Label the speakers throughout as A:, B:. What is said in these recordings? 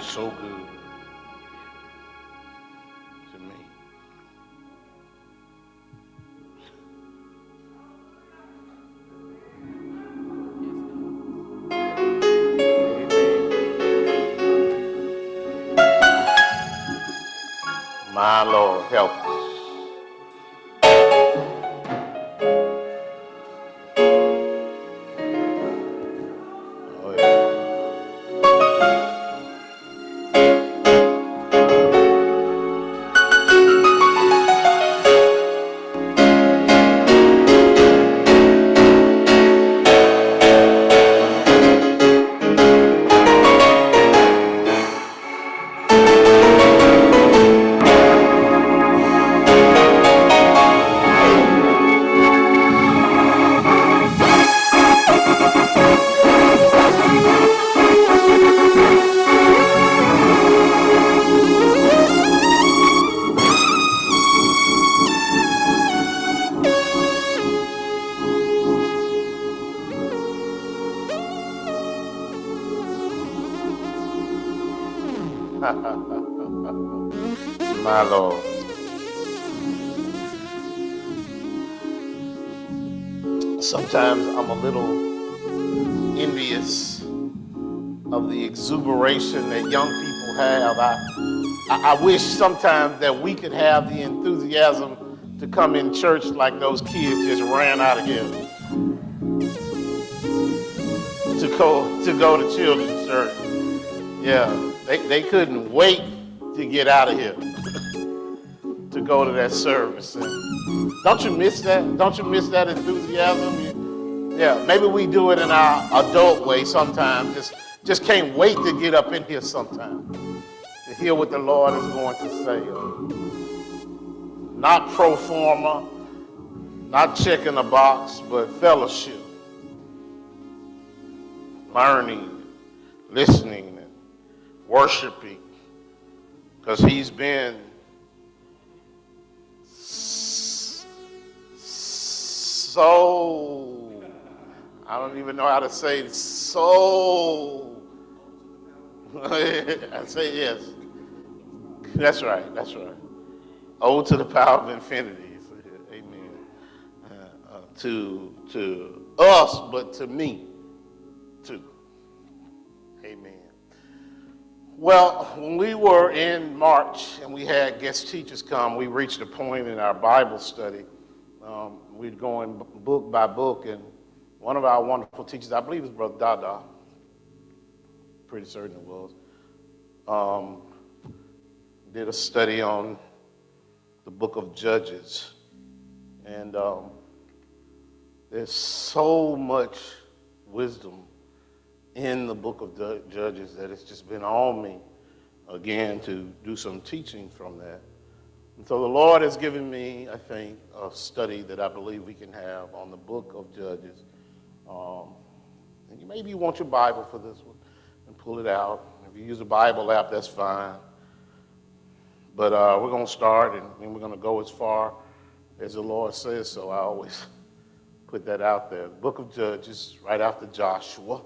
A: so good sometimes that we could have the enthusiasm to come in church like those kids just ran out of here. To go to go to children's church. Yeah, they, they couldn't wait to get out of here to go to that service. And don't you miss that? Don't you miss that enthusiasm? Yeah, maybe we do it in our adult way sometimes. Just, just can't wait to get up in here sometime hear what the Lord is going to say. Not pro forma, not checking a box, but fellowship, learning, listening, and worshiping because he's been so I don't even know how to say it, so I say yes. That's right, that's right. O to the power of infinity. Amen. Uh, uh, to to us, but to me too. Amen. Well, when we were in March and we had guest teachers come, we reached a point in our Bible study. Um, we'd going book by book, and one of our wonderful teachers, I believe it was Brother Dada, pretty certain it was, um, did a study on the book of Judges. And um, there's so much wisdom in the book of Ju- Judges that it's just been on me again to do some teaching from that. And so the Lord has given me, I think, a study that I believe we can have on the book of Judges. Um, and you maybe you want your Bible for this one and pull it out. If you use a Bible app, that's fine. But uh, we're going to start and, we're going to go as far as the Lord says so. I always put that out there. The book of Judges, right after Joshua.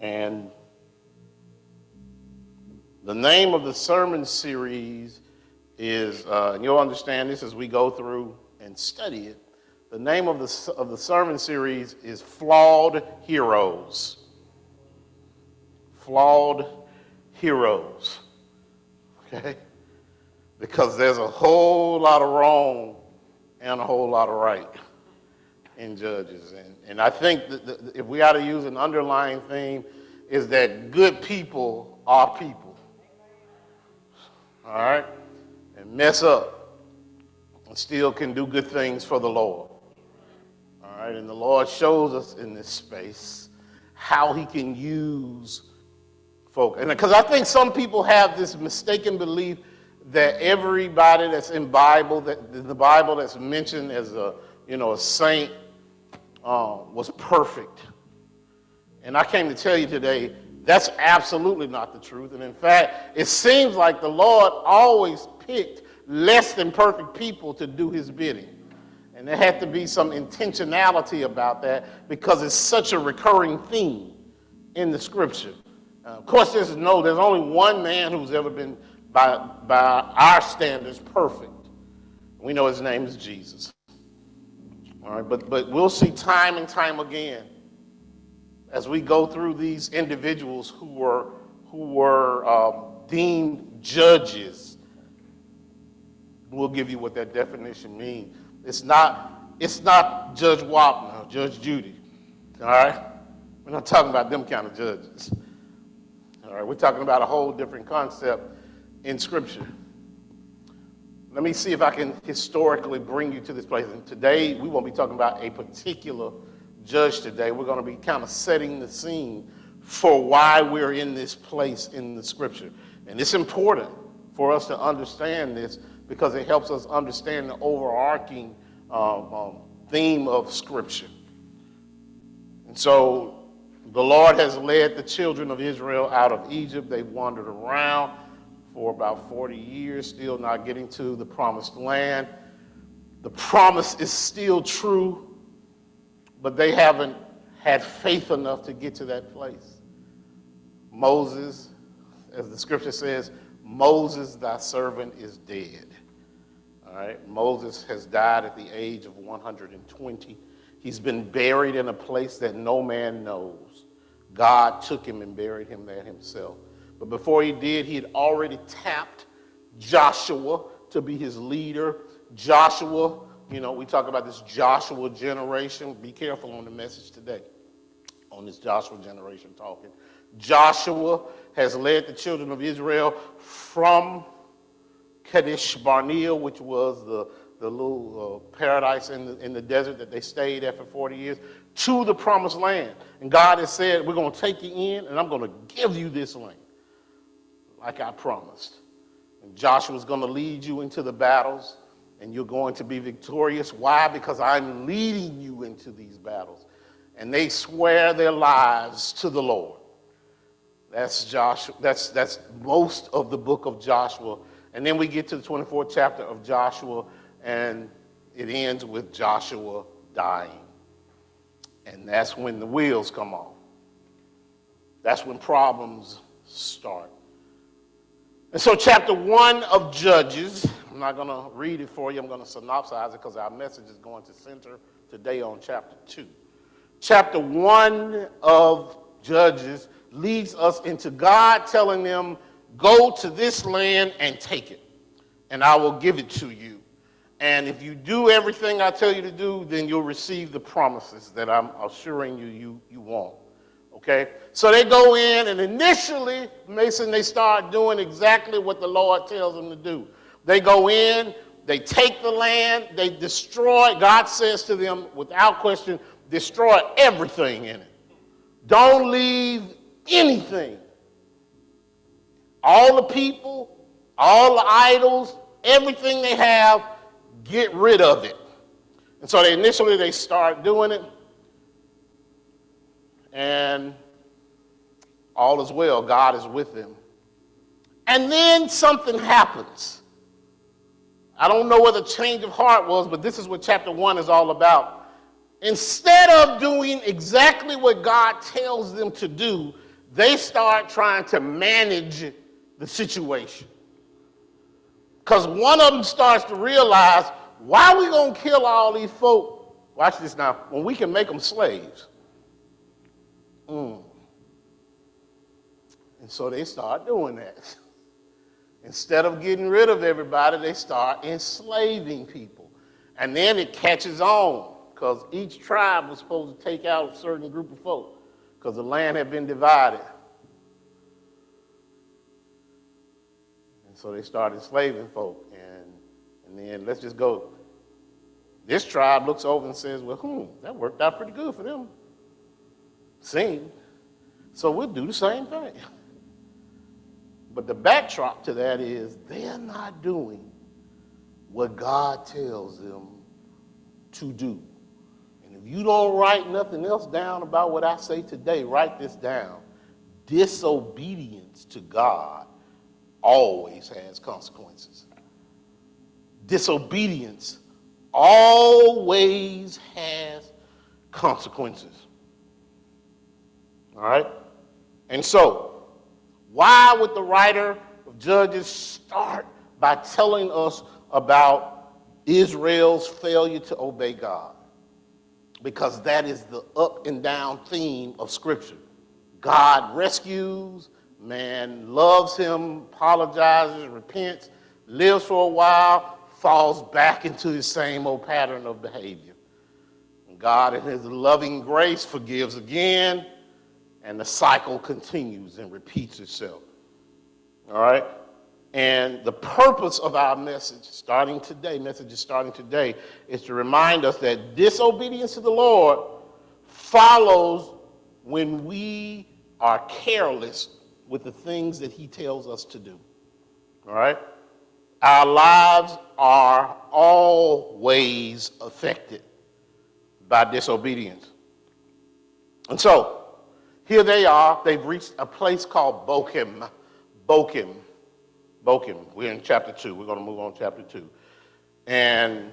A: And the name of the sermon series is, uh, and you'll understand this as we go through and study it. The name of the, of the sermon series is Flawed Heroes. Flawed Heroes. Okay? Because there's a whole lot of wrong and a whole lot of right in Judges. And, and I think that the, if we ought to use an underlying theme, is that good people are people. All right? And mess up and still can do good things for the Lord. All right? And the Lord shows us in this space how he can use And because I think some people have this mistaken belief that everybody that's in Bible, that the Bible that's mentioned as a, you know, a saint uh, was perfect. And I came to tell you today that's absolutely not the truth. And in fact, it seems like the Lord always picked less than perfect people to do his bidding. And there had to be some intentionality about that because it's such a recurring theme in the scripture. Uh, of course, there's no, there's only one man who's ever been, by, by our standards, perfect. We know his name is Jesus. All right, but, but we'll see time and time again as we go through these individuals who were, who were um, deemed judges. We'll give you what that definition means. It's not, it's not Judge Wapner Judge Judy. All right? We're not talking about them kind of judges. All right, we're talking about a whole different concept in Scripture. Let me see if I can historically bring you to this place. And today, we won't be talking about a particular judge today. We're going to be kind of setting the scene for why we're in this place in the Scripture. And it's important for us to understand this because it helps us understand the overarching um, um, theme of Scripture. And so, the Lord has led the children of Israel out of Egypt. They've wandered around for about 40 years, still not getting to the promised land. The promise is still true, but they haven't had faith enough to get to that place. Moses, as the scripture says, Moses, thy servant, is dead. All right, Moses has died at the age of 120. He's been buried in a place that no man knows. God took him and buried him there himself. But before he did, he had already tapped Joshua to be his leader. Joshua, you know, we talk about this Joshua generation. Be careful on the message today, on this Joshua generation talking. Joshua has led the children of Israel from Kadesh Barnea, which was the, the little uh, paradise in the, in the desert that they stayed at for 40 years, to the promised land. And God has said, We're going to take you in, and I'm going to give you this land, like I promised. And Joshua's going to lead you into the battles, and you're going to be victorious. Why? Because I'm leading you into these battles. And they swear their lives to the Lord. That's Joshua. That's, that's most of the book of Joshua. And then we get to the 24th chapter of Joshua, and it ends with Joshua dying. And that's when the wheels come off. That's when problems start. And so, chapter one of Judges, I'm not going to read it for you, I'm going to synopsize it because our message is going to center today on chapter two. Chapter one of Judges leads us into God telling them, Go to this land and take it, and I will give it to you. And if you do everything I tell you to do, then you'll receive the promises that I'm assuring you you, you want. Okay? So they go in, and initially, Mason, they start doing exactly what the Lord tells them to do. They go in, they take the land, they destroy. God says to them, without question, destroy everything in it. Don't leave anything. All the people, all the idols, everything they have, get rid of it. And so they initially they start doing it, and all is well. God is with them. And then something happens. I don't know what the change of heart was, but this is what chapter one is all about. Instead of doing exactly what God tells them to do, they start trying to manage the situation. Because one of them starts to realize, why are we going to kill all these folk? Watch this now, when we can make them slaves. Mm. And so they start doing that. Instead of getting rid of everybody, they start enslaving people. And then it catches on because each tribe was supposed to take out a certain group of folk because the land had been divided. And so they started enslaving folk. And, and then let's just go. This tribe looks over and says, well, hmm, that worked out pretty good for them. Seemed. So we'll do the same thing. But the backdrop to that is they're not doing what God tells them to do. And if you don't write nothing else down about what I say today, write this down. Disobedience to God always has consequences. Disobedience always has consequences. All right? And so, why would the writer of Judges start by telling us about Israel's failure to obey God? Because that is the up and down theme of Scripture. God rescues, man loves him, apologizes, repents, lives for a while, falls back into the same old pattern of behavior. And God, in his loving grace, forgives again, and the cycle continues and repeats itself. All right? And the purpose of our message, starting today, message is starting today, is to remind us that disobedience to the Lord follows when we are careless with the things that He tells us to do. All right? Our lives are always affected by disobedience. And so, here they are. They've reached a place called Bochim. Bochim. Bochim. We're in chapter 2. We're going to move on to chapter 2. And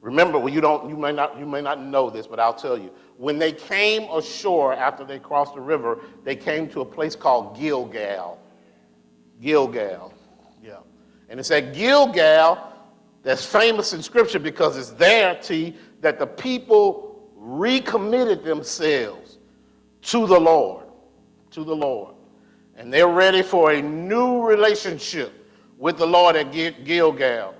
A: remember, well, you, don't, you, may not, you may not know this, but I'll tell you. When they came ashore after they crossed the river, they came to a place called Gilgal. Gilgal. Yeah. And it's at Gilgal that's famous in Scripture because it's there, T, that the people recommitted themselves to the Lord. To the Lord. And they're ready for a new relationship with the Lord at Gilgal.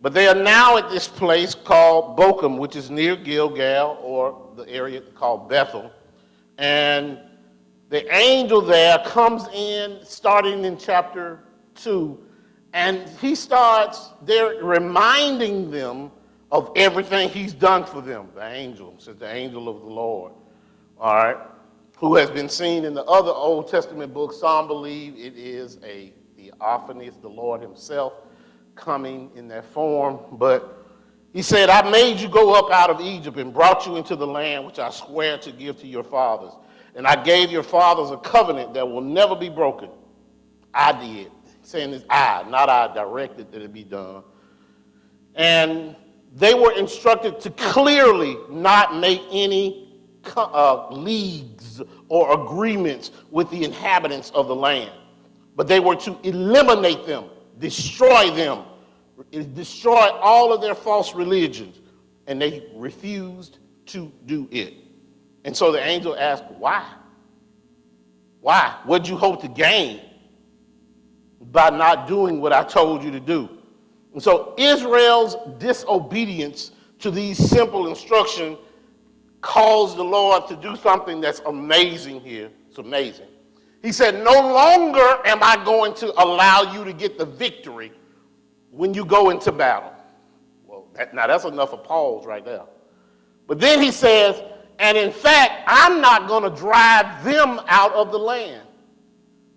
A: But they are now at this place called Bochim, which is near Gilgal, or the area called Bethel. And the angel there comes in starting in chapter 2 and he starts there reminding them of everything he's done for them. The angel, says the angel of the Lord, all right, who has been seen in the other Old Testament books. Some believe it is a theophany, it's the Lord himself coming in that form. But he said, I made you go up out of Egypt and brought you into the land which I swear to give to your fathers. And I gave your fathers a covenant that will never be broken. I did saying this I, not I directed that it be done. And they were instructed to clearly not make any uh, leagues or agreements with the inhabitants of the land, but they were to eliminate them, destroy them, destroy all of their false religions. And they refused to do it. And so the angel asked, Why? Why? What'd you hope to gain? By not doing what I told you to do. And so Israel's disobedience to these simple instructions caused the Lord to do something that's amazing here. It's amazing. He said, No longer am I going to allow you to get the victory when you go into battle. Well, that, now that's enough of pause right there. But then he says, And in fact, I'm not going to drive them out of the land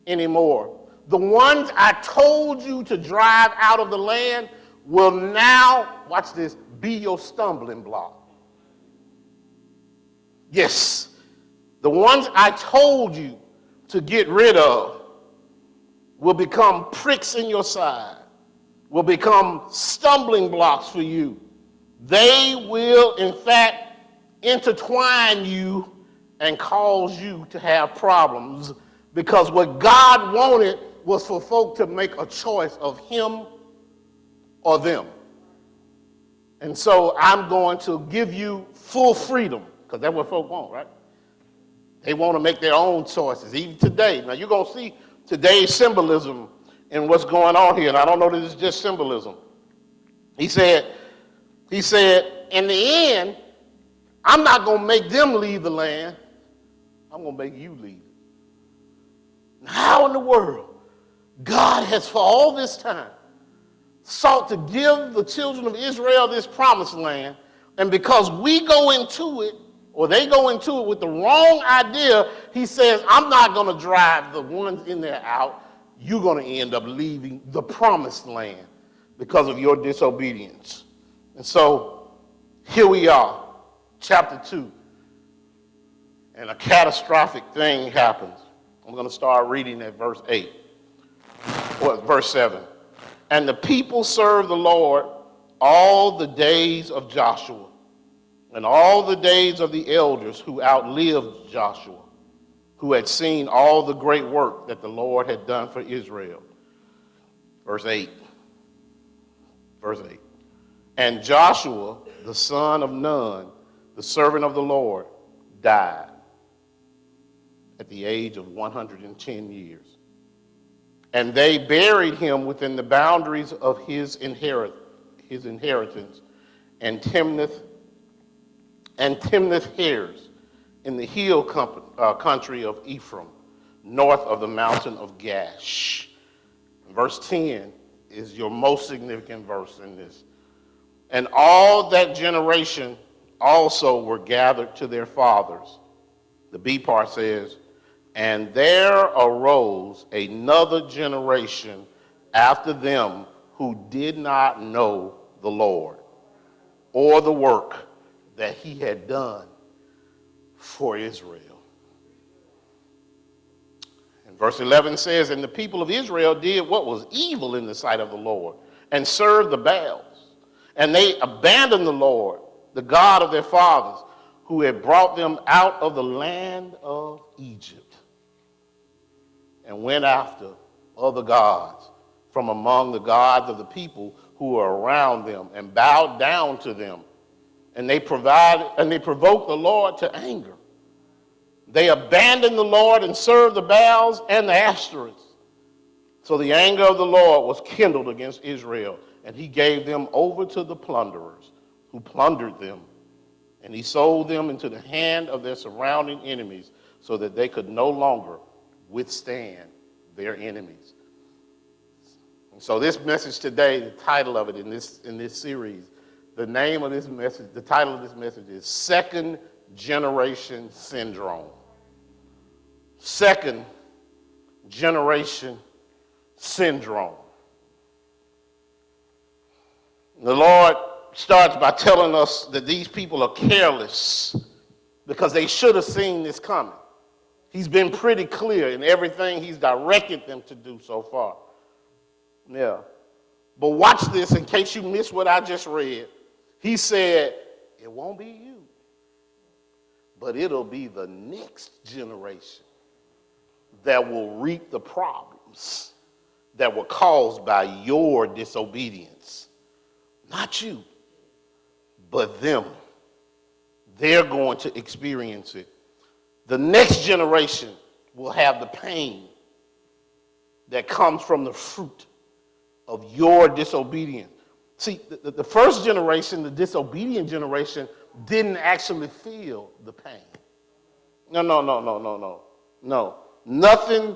A: anymore the ones I told you to drive out of the land will now, watch this, be your stumbling block. Yes, the ones I told you to get rid of will become pricks in your side, will become stumbling blocks for you. They will, in fact, intertwine you and cause you to have problems because what God wanted was for folk to make a choice of him or them. And so I'm going to give you full freedom, because that's what folk want, right? They want to make their own choices, even today. Now you're going to see today's symbolism and what's going on here, and I don't know that it's just symbolism. He said, he said, in the end, I'm not going to make them leave the land. I'm going to make you leave. How in the world God has for all this time sought to give the children of Israel this promised land. And because we go into it, or they go into it with the wrong idea, he says, I'm not going to drive the ones in there out. You're going to end up leaving the promised land because of your disobedience. And so here we are, chapter 2. And a catastrophic thing happens. I'm going to start reading at verse 8 verse 7. And the people served the Lord all the days of Joshua and all the days of the elders who outlived Joshua, who had seen all the great work that the Lord had done for Israel. Verse 8. Verse 8. And Joshua, the son of Nun, the servant of the Lord, died at the age of 110 years. And they buried him within the boundaries of his, inherit, his inheritance and Timnath and Timnath Heres in the hill company, uh, country of Ephraim, north of the mountain of Gaash. Verse 10 is your most significant verse in this. And all that generation also were gathered to their fathers. The B part says, and there arose another generation after them who did not know the Lord or the work that he had done for Israel. And verse 11 says, And the people of Israel did what was evil in the sight of the Lord and served the Baals. And they abandoned the Lord, the God of their fathers, who had brought them out of the land of Egypt and went after other gods from among the gods of the people who were around them and bowed down to them. And they provided and they provoked the Lord to anger. They abandoned the Lord and served the Baals and the Ashtoreths. So the anger of the Lord was kindled against Israel, and he gave them over to the plunderers, who plundered them. And he sold them into the hand of their surrounding enemies, so that they could no longer withstand their enemies. And so this message today, the title of it in this in this series, the name of this message, the title of this message is Second Generation Syndrome. Second Generation Syndrome. The Lord starts by telling us that these people are careless because they should have seen this coming. He's been pretty clear in everything he's directed them to do so far. Yeah. But watch this in case you missed what I just read. He said, It won't be you, but it'll be the next generation that will reap the problems that were caused by your disobedience. Not you, but them. They're going to experience it the next generation will have the pain that comes from the fruit of your disobedience. See, the, the, first generation, the disobedient generation, didn't actually feel the pain. No, no, no, no, no, no. No. Nothing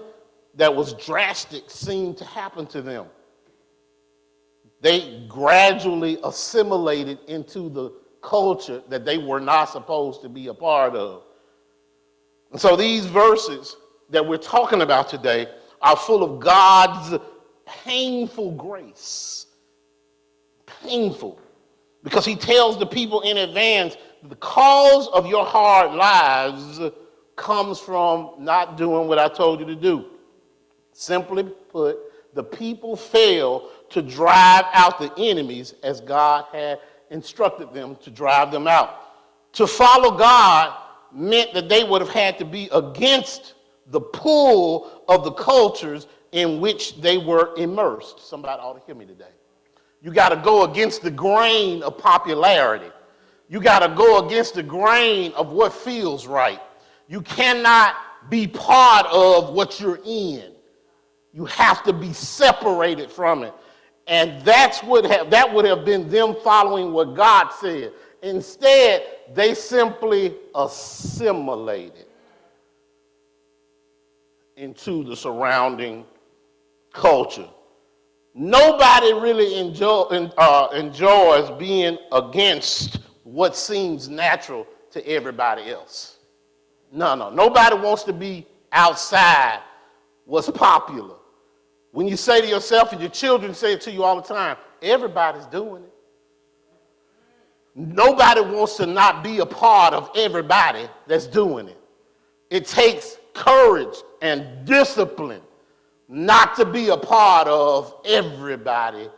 A: that was drastic seemed to happen to them. They gradually assimilated into the culture that they were not supposed to be a part of. And so these verses that we're talking about today are full of God's painful grace. Painful. Because he tells the people in advance the cause of your hard lives comes from not doing what I told you to do. Simply put, the people fail to drive out the enemies as God had instructed them to drive them out. To follow God meant that they would have had to be against the pull of the cultures in which they were immersed. Somebody ought to hear me today. You got to go against the grain of popularity. You got to go against the grain of what feels right. You cannot be part of what you're in. You have to be separated from it. And that's what have, that would have been them following what God said. Instead, they simply assimilated into the surrounding culture. Nobody really enjoy, uh, enjoys being against what seems natural to everybody else. No, no. Nobody wants to be outside what's popular. When you say to yourself, and your children say it to you all the time, everybody's doing it. Nobody wants to not be a part of everybody that's doing it. It takes courage and discipline not to be a part of everybody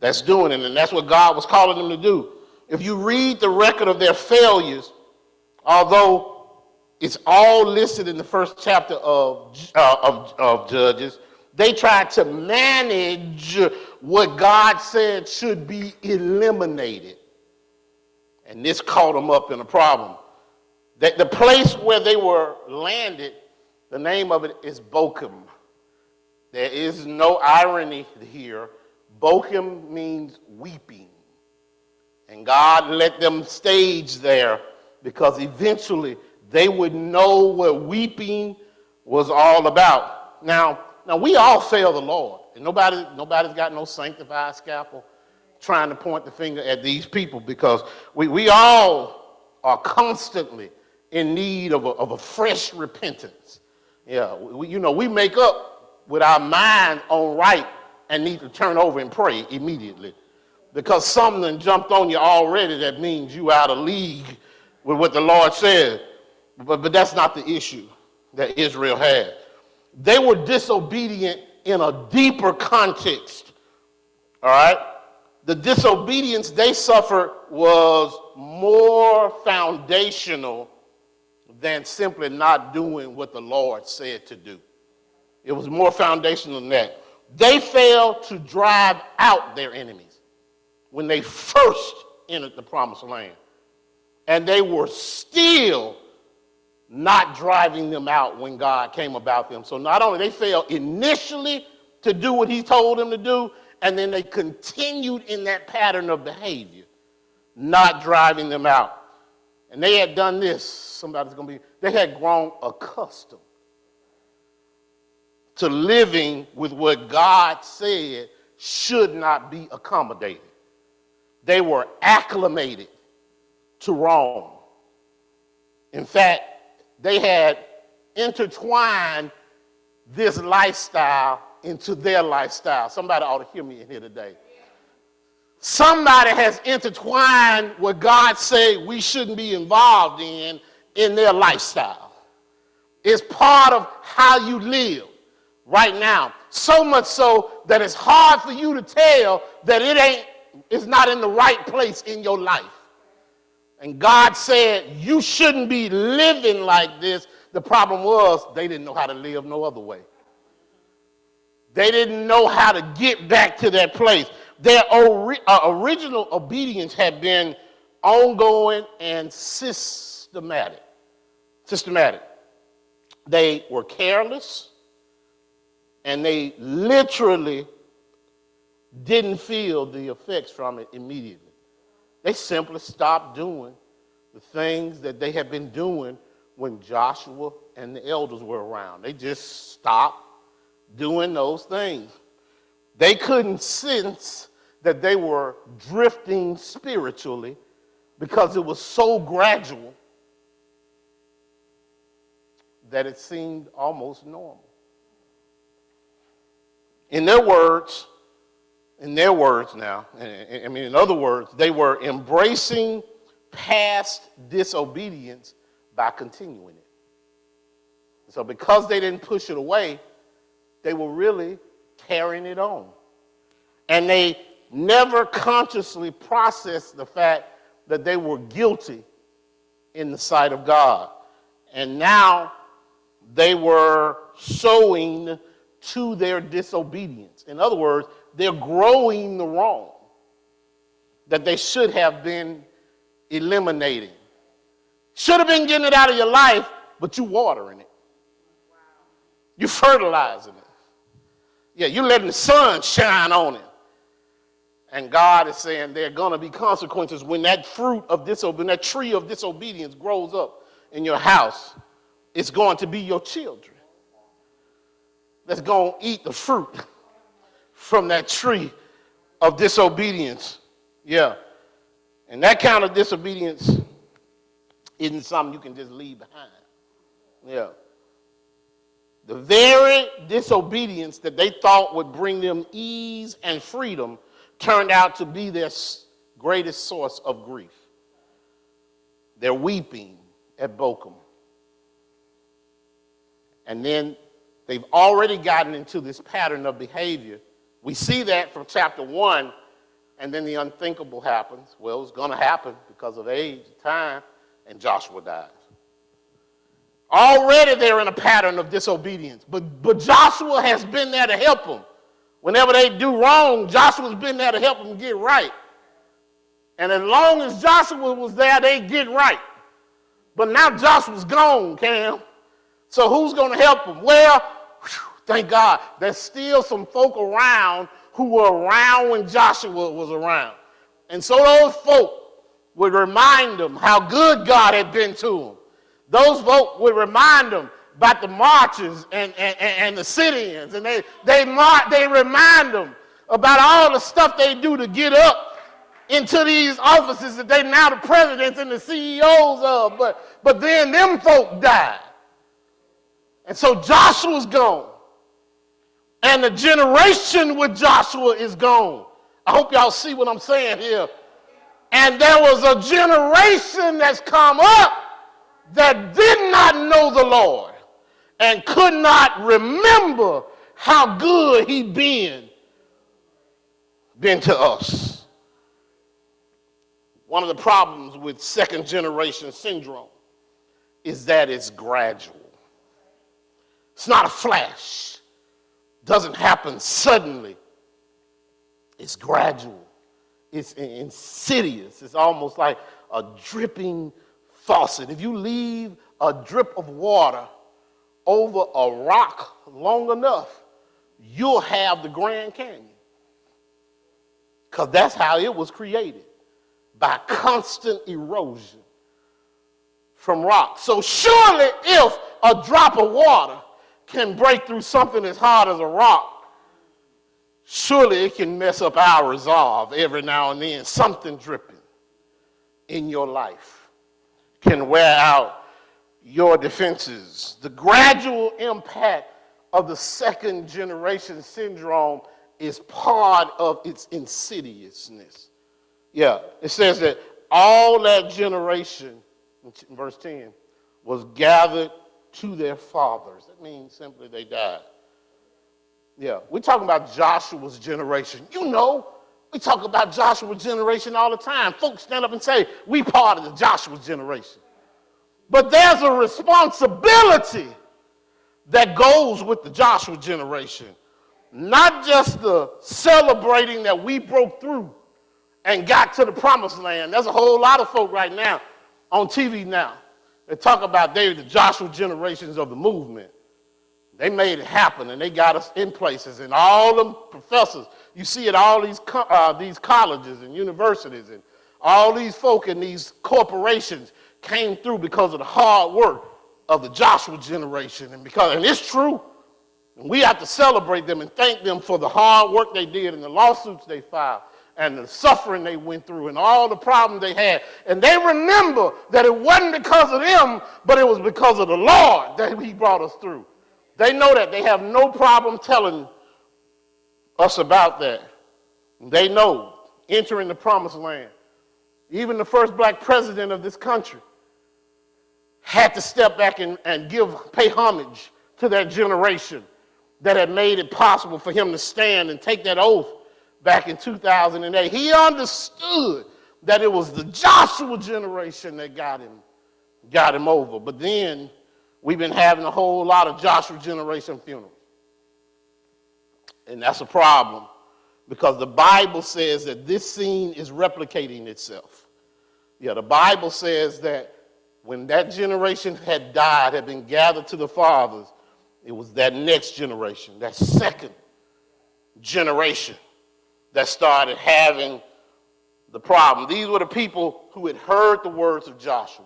A: that's doing it, and that's what God was calling them to do. If you read the record of their failures, although it's all listed in the first chapter of, uh, of, of Judges, they tried to manage what God said should be eliminated. And this caught them up in a problem. That the place where they were landed, the name of it is Bochim. There is no irony here. Bochim means weeping. And God let them stage there because eventually they would know what weeping was all about. Now, now we all fail the Lord. And nobody, nobody's got no sanctified scalpel trying to point the finger at these people because we, we all are constantly in need of a, of a fresh repentance. Yeah, we, you know, we make up with our mind on right and need to turn over and pray immediately because something jumped on you already that means you out of league with what the Lord said. But, but that's not the issue that Israel had. They were disobedient in a deeper context. All right? The disobedience they suffered was more foundational than simply not doing what the Lord said to do. It was more foundational than that. They failed to drive out their enemies when they first entered the promised land. And they were still not driving them out when God came about them. So not only they failed initially to do what he told them to do, and then they continued in that pattern of behavior, not driving them out. And they had done this, somebody's gonna be, they had grown accustomed to living with what God said should not be accommodated. They were acclimated to Rome. In fact, they had intertwined this lifestyle into their lifestyle. Somebody ought to hear me in here today. Somebody has intertwined what God said we shouldn't be involved in in their lifestyle. It's part of how you live right now. So much so that it's hard for you to tell that it ain't is not in the right place in your life. And God said, You shouldn't be living like this. The problem was they didn't know how to live no other way. They didn't know how to get back to that place. Their ori- uh, original obedience had been ongoing and systematic. Systematic. They were careless and they literally didn't feel the effects from it immediately. They simply stopped doing the things that they had been doing when Joshua and the elders were around. They just stopped doing those things. They couldn't sense that they were drifting spiritually because it was so gradual that it seemed almost normal. In their words, in their words now, I mean, in other words, they were embracing past disobedience by continuing it. So, because they didn't push it away, they were really carrying it on. And they never consciously processed the fact that they were guilty in the sight of God. And now they were sowing to their disobedience. In other words, they're growing the wrong that they should have been eliminating. Should have been getting it out of your life, but you're watering it. You're fertilizing it. Yeah, you're letting the sun shine on it. And God is saying there are going to be consequences when that fruit of disobedience, that tree of disobedience grows up in your house. It's going to be your children that's going to eat the fruit from that tree of disobedience. Yeah. And that kind of disobedience isn't something you can just leave behind. Yeah. The very disobedience that they thought would bring them ease and freedom turned out to be their greatest source of grief. They're weeping at Bochim. And then they've already gotten into this pattern of behavior we see that from chapter 1 and then the unthinkable happens. Well, it's going to happen because of age, time, and Joshua dies. Already they're in a pattern of disobedience, but, but Joshua has been there to help them. Whenever they do wrong, Joshua's been there to help them get right. And as long as Joshua was there, they get right. But now Joshua's gone, Cam. So who's going to help them? Well, whew, thank God, there's still some folk around who were around when Joshua was around. And so those folk would remind them how good God had been to them. Those folk would remind them about the marches and, and, and the sit-ins. And they, they, mar- they remind them about all the stuff they do to get up into these offices that they now the presidents and the CEOs of. But, but then them folk died. And so Joshua's gone. And the generation with Joshua is gone. I hope y'all see what I'm saying here. And there was a generation that's come up that did not know the Lord and could not remember how good he been been to us. One of the problems with second generation syndrome is that it's gradual. It's not a flash. Doesn't happen suddenly. It's gradual. It's insidious. It's almost like a dripping faucet. If you leave a drip of water over a rock long enough, you'll have the Grand Canyon. Because that's how it was created by constant erosion from rock. So, surely, if a drop of water can break through something as hard as a rock, surely it can mess up our resolve every now and then. Something dripping in your life can wear out your defenses. The gradual impact of the second generation syndrome is part of its insidiousness. Yeah, it says that all that generation, verse 10, was gathered to their fathers. That means simply they died. Yeah, we're talking about Joshua's generation. You know, we talk about Joshua's generation all the time. Folks stand up and say, we part of the Joshua generation. But there's a responsibility that goes with the Joshua generation. Not just the celebrating that we broke through and got to the promised land. There's a whole lot of folk right now on TV now that talk about they the Joshua generations of the movement. They made it happen and they got us in places and all them professors. You see it all these uh, these colleges and universities and all these folk in these corporations came through because of the hard work of the Joshua generation. And because, and it's true, and we have to celebrate them and thank them for the hard work they did and the lawsuits they filed and the suffering they went through and all the problems they had. And they remember that it wasn't because of them, but it was because of the Lord that He brought us through. They know that. They have no problem telling us about that. They know entering the promised land. Even the first black president of this country had to step back and, and give, pay homage to that generation that had made it possible for him to stand and take that oath back in 2008. He understood that it was the Joshua generation that got him, got him over. But then we've been having a whole lot of Joshua generation funerals. And that's a problem because the Bible says that this scene is replicating itself. Yeah, the Bible says that when that generation had died, had been gathered to the fathers, it was that next generation, that second generation, that started having the problem. These were the people who had heard the words of Joshua.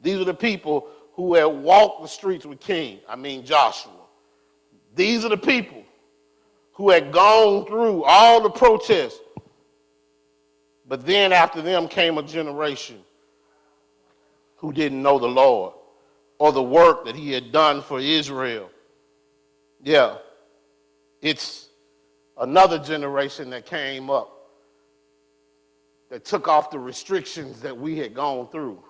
A: These were the people who had walked the streets with King, I mean Joshua. These are the people who had gone through all the protests. But then after them came a generation who didn't know the Lord or the work that he had done for Israel. Yeah, it's another generation that came up that took off the restrictions that we had gone through,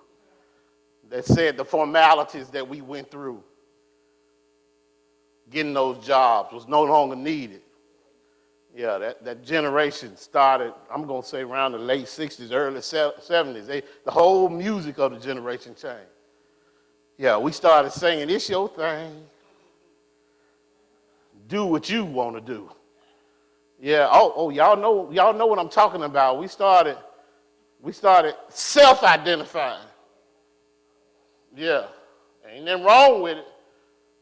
A: that said the formalities that we went through, getting those jobs was no longer needed. Yeah, that, that generation started, I'm going to say around the late 60s, early 70s. They, the whole music of the generation changed. Yeah, we started singing, It's your thing. Do what you want to do. Yeah, oh, oh, y'all know, y'all know what I'm talking about. We started, we started self-identifying. Yeah, ain't nothing wrong with it,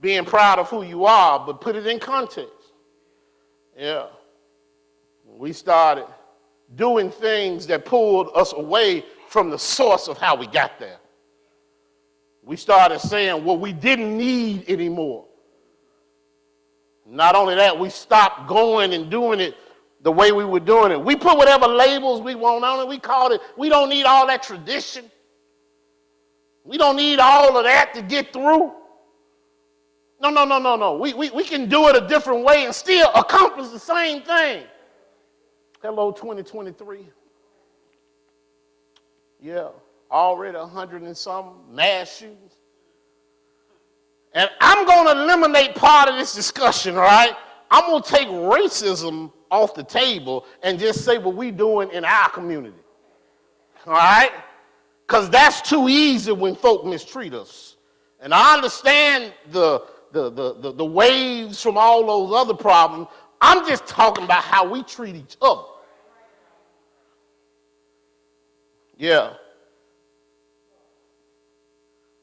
A: being proud of who you are, but put it in context. Yeah we started doing things that pulled us away from the source of how we got there. We started saying what we didn't need anymore. Not only that, we stopped going and doing it the way we were doing it. We put whatever labels we want on it. We called it, we don't need all that tradition. We don't need all of that to get through. No, no, no, no, no. We, we, we can do it a different way and still accomplish the same thing. Hello, 2023. Yeah, already 100 and some mass shootings. And I'm going to eliminate part of this discussion, right? I'm going to take racism off the table and just say what we're doing in our community. All right? Because that's too easy when folk mistreat us. And I understand the, the, the, the, waves from all those other problems. I'm just talking about how we treat each other. Yeah.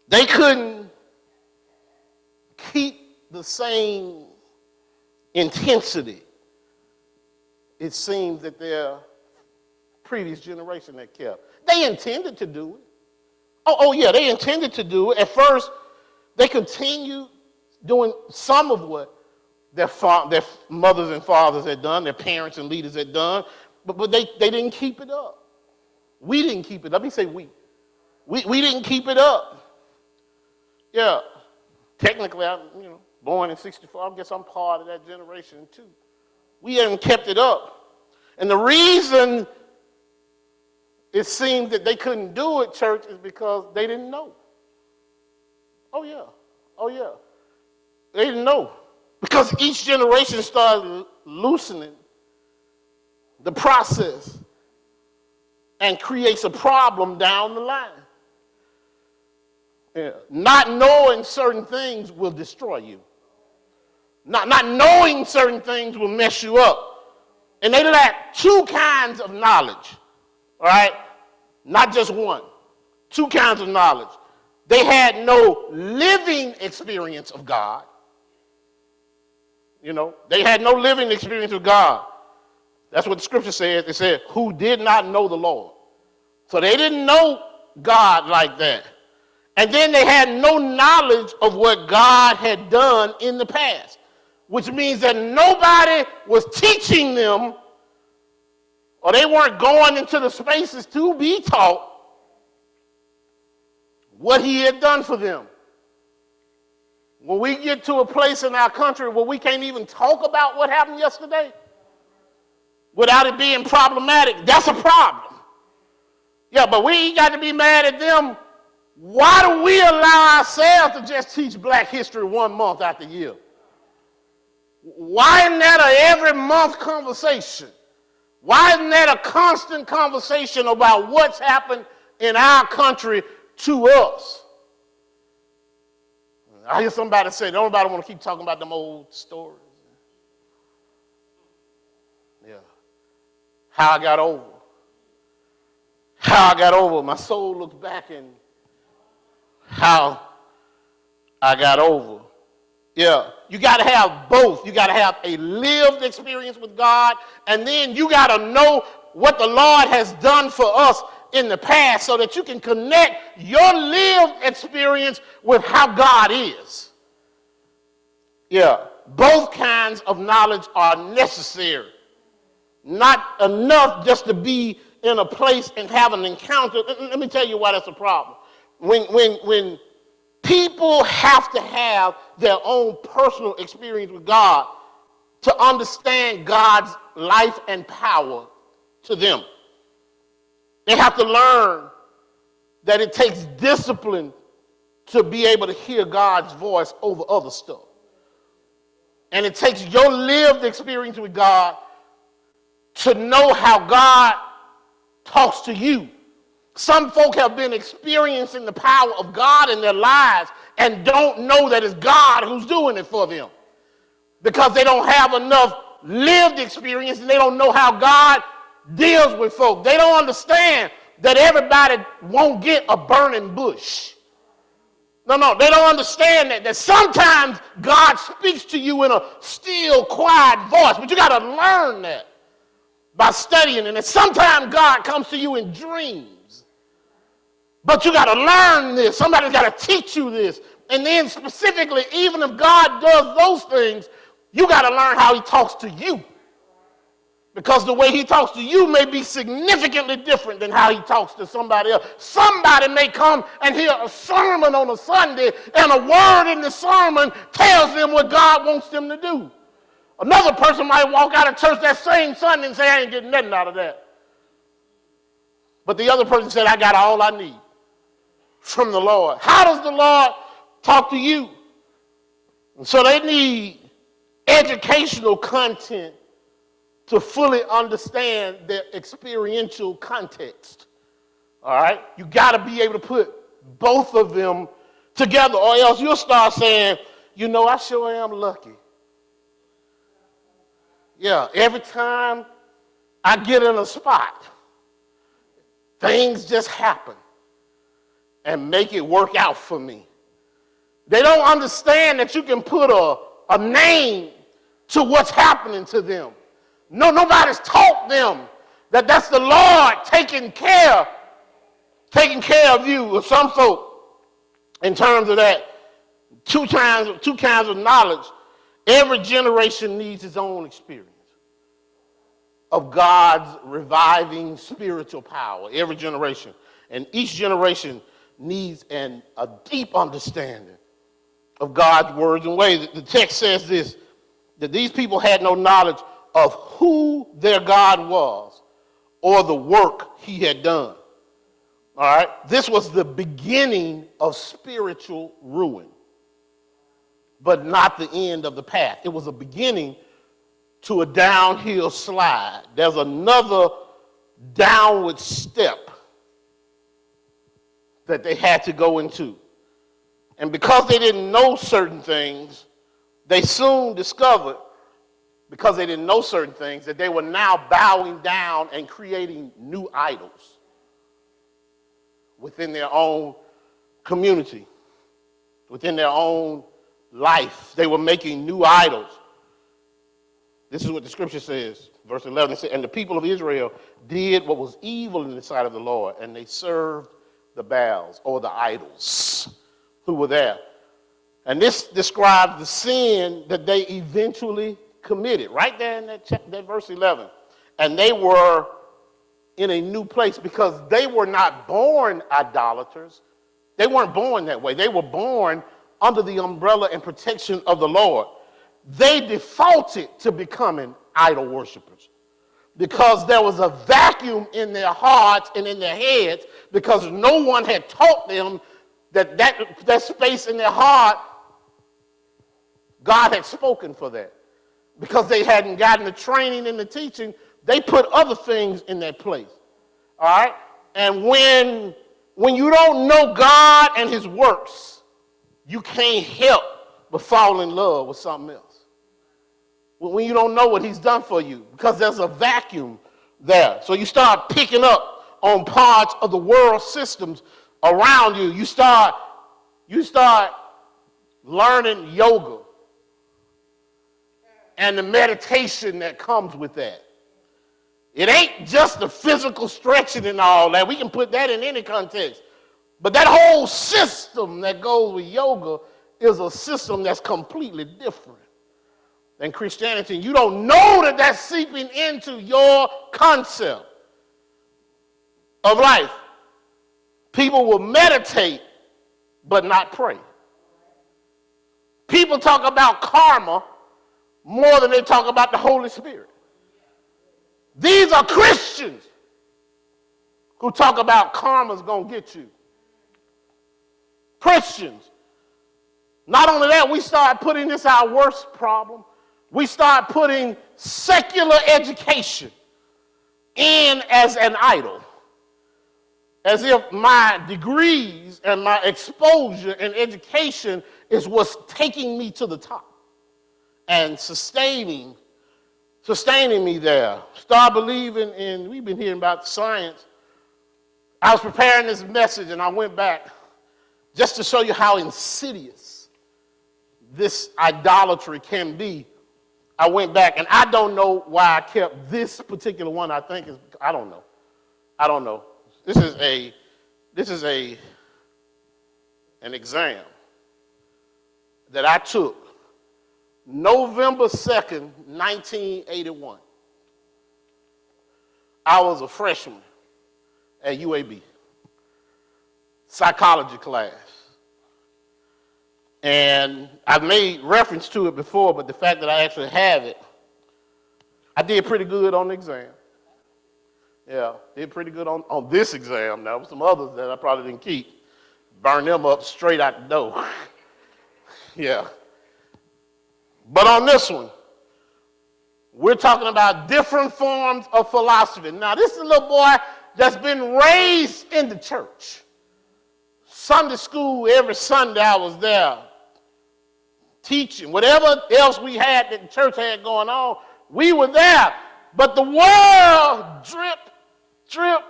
A: They couldn't keep the same intensity, it seems that their previous generation had kept. They intended to do it. Oh, oh yeah, they intended to do it. At first, they continued doing some of what their, fa- their mothers and fathers had done, their parents and leaders had done, but, but they, they didn't keep it up. We didn't keep it. Let me say we. We, we didn't keep it up. Yeah. Technically, I'm you know, born in 64. I guess I'm part of that generation too. We haven't kept it up. And the reason it seemed that they couldn't do it, church, is because they didn't know. Oh, yeah. Oh, yeah. They didn't know. Because each generation started loosening the process and creates a problem down the line. Yeah. Not knowing certain things will destroy you. Not, not knowing certain things will mess you up. And they lack two kinds of knowledge, all right? Not just one. Two kinds of knowledge. They had no living experience of God. You know, they had no living experience with God. That's what the scripture says. It said, who did not know the Lord. So they didn't know God like that. And then they had no knowledge of what God had done in the past, which means that nobody was teaching them or they weren't going into the spaces to be taught what he had done for them. When we get to a place in our country where we can't even talk about what happened yesterday without it being problematic, that's a problem. Yeah, but we ain't got to be mad at them. Why do we allow ourselves to just teach black history one month after year? Why isn't that a every month conversation? Why isn't that a constant conversation about what's happened in our country to us? I hear somebody say, don't nobody want to keep talking about them old stories. Yeah. How I got over how I got over. My soul looks back and how I got over. Yeah, you got to have both. You got to have a lived experience with God, and then you got to know what the Lord has done for us in the past so that you can connect your lived experience with how God is. Yeah, both kinds of knowledge are necessary. Not enough just to be in a place and have an encounter. Let me tell you why that's a problem. When, when, when people have to have their own personal experience with God to understand God's life and power to them, they have to learn that it takes discipline to be able to hear God's voice over other stuff. And it takes your lived experience with God to know how God talks to you. Some folk have been experiencing the power of God in their lives and don't know that it's God who's doing it for them because they don't have enough lived experience and they don't know how God deals with folk. They don't understand that everybody won't get a burning bush. No, no, they don't understand that, that sometimes God speaks to you in a still, quiet voice, but you got to learn that by studying. And that sometimes God comes to you in dreams. But you got to learn this. Somebody's got to teach you this. And then, specifically, even if God does those things, you got to learn how He talks to you. Because the way he talks to you may be significantly different than how he talks to somebody else. Somebody may come and hear a sermon on a Sunday, and a word in the sermon tells them what God wants them to do. Another person might walk out of church that same Sunday and say, I ain't getting nothing out of that. But the other person said, I got all I need from the Lord. How does the Lord talk to you? And so they need educational content to fully understand their experiential context. All right? You got to be able to put both of them together, or else you'll start saying, you know, I sure am lucky. Yeah, every time I get in a spot, things just happen and make it work out for me. They don't understand that you can put a, a name to what's happening to them. No, nobody's taught them that that's the Lord taking care, taking care of you. Or some folk, in terms of that, two kinds, two kinds of knowledge. Every generation needs its own experience of God's reviving spiritual power. Every generation. And each generation needs an, a deep understanding of God's words and ways. The text says this that these people had no knowledge of who their God was or the work he had done. All right? This was the beginning of spiritual ruin, but not the end of the path. It was a beginning to a downhill slide. There's another downward step that they had to go into. And because they didn't know certain things, they soon discovered because they didn't know certain things, that they were now bowing down and creating new idols within their own community, within their own life. They were making new idols. This is what the scripture says, verse 11. It says, And the people of Israel did what was evil in the sight of the Lord, and they served the Baals or the idols who were there. And this describes the sin that they eventually committed, right there in that, that verse 11. And they were in a new place because they were not born idolaters. They weren't born that way. They were born under the umbrella and protection of the Lord. They defaulted to becoming idol worshippers because there was a vacuum in their hearts and in their heads because no one had taught them that that, that space in their heart, God had spoken for that because they hadn't gotten the training and the teaching, they put other things in their place. All right? And when, when you don't know God and his works, you can't help but fall in love with something else. When you don't know what he's done for you, because there's a vacuum there. So you start picking up on parts of the world systems around you. You start, you start learning yoga and the meditation that comes with that. It ain't just the physical stretching and all that. We can put that in any context. But that whole system that goes with yoga is a system that's completely different than Christianity. You don't know that that's seeping into your concept of life. People will meditate but not pray. People talk about karma more than they talk about the Holy Spirit. These are Christians who talk about karma's going to get you. Christians. Not only that, we start putting this our worst problem. We start putting secular education in as an idol, as if my degrees and my exposure and education is what's taking me to the top and sustaining sustaining me there. Start believing in, we've been hearing about science. I was preparing this message and I went back just to show you how insidious this idolatry can be. I went back and I don't know why I kept this particular one. I think is I don't know. I don't know. This is a this is a an exam that I took November 2nd, 1981. I was a freshman at UAB, psychology class. And I've made reference to it before, but the fact that I actually have it, I did pretty good on the exam. Yeah, did pretty good on, on this exam. Were some others that I probably didn't keep. Burn them up straight out the door. yeah. But on this one, we're talking about different forms of philosophy. Now, this is a little boy that's been raised in the church. Sunday school, every Sunday I was there teaching. Whatever else we had that the church had going on, we were there. But the world drip, drip,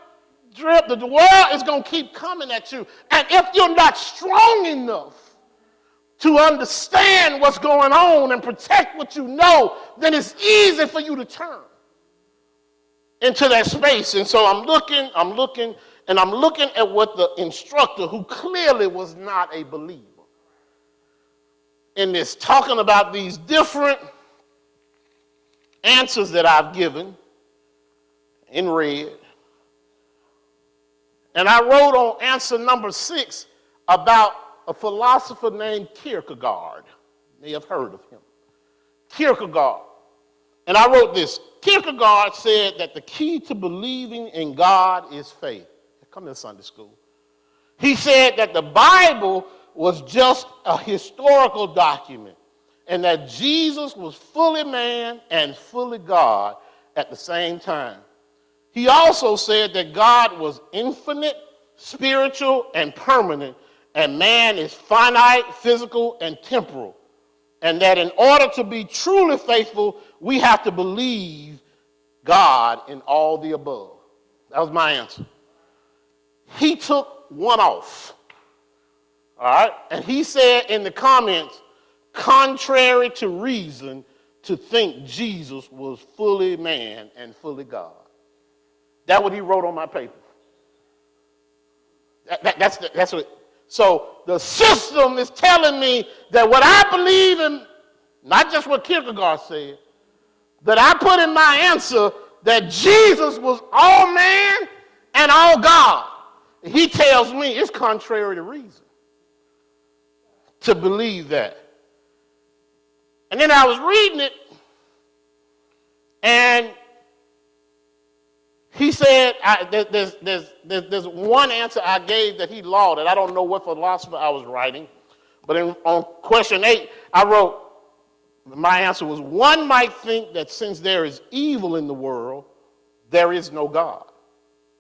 A: drip. The world is going to keep coming at you. And if you're not strong enough to understand what's going on and protect what you know, then it's easy for you to turn into that space. And so I'm looking, I'm looking, and I'm looking at what the instructor, who clearly was not a believer, in this, talking about these different answers that I've given in red. And I wrote on answer number six about a philosopher named Kierkegaard. You may have heard of him. Kierkegaard. And I wrote this Kierkegaard said that the key to believing in God is faith. Come to Sunday school. He said that the Bible was just a historical document and that Jesus was fully man and fully God at the same time. He also said that God was infinite, spiritual, and permanent, and man is finite, physical, and temporal. And that in order to be truly faithful, we have to believe God in all the above. That was my answer. He took one off. All right? And he said in the comments, contrary to reason, to think Jesus was fully man and fully God. That's what he wrote on my paper. That, that, that's, the, that's what so the system is telling me that what I believe in, not just what Kierkegaard said, that I put in my answer that Jesus was all man and all God. He tells me it's contrary to reason to believe that. And then I was reading it, and he said, I, there's, there's, there's, there's one answer I gave that he lauded. I don't know what philosopher I was writing, but in, on question eight, I wrote, my answer was, one might think that since there is evil in the world, there is no God.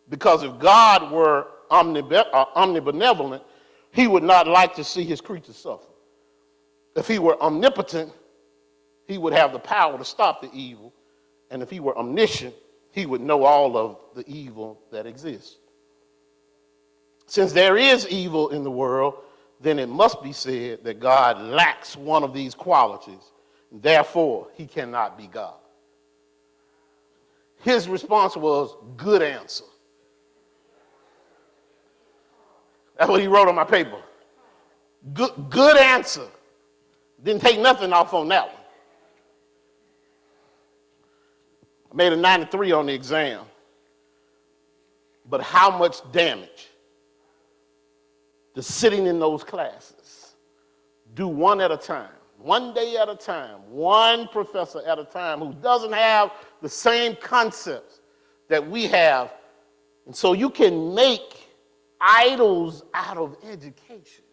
A: Because if God were uh, omnibenevolent, he would not like to see his creatures suffer. If he were omnipotent, he would have the power to stop the evil. And if he were omniscient, he would know all of the evil that exists. Since there is evil in the world, then it must be said that God lacks one of these qualities. Therefore, he cannot be God. His response was, Good answer. That's what he wrote on my paper. Good, good answer. Didn't take nothing off on that one. I made a 93 on the exam. But how much damage does sitting in those classes do one at a time, one day at a time, one professor at a time who doesn't have the same concepts that we have? And so you can make idols out of education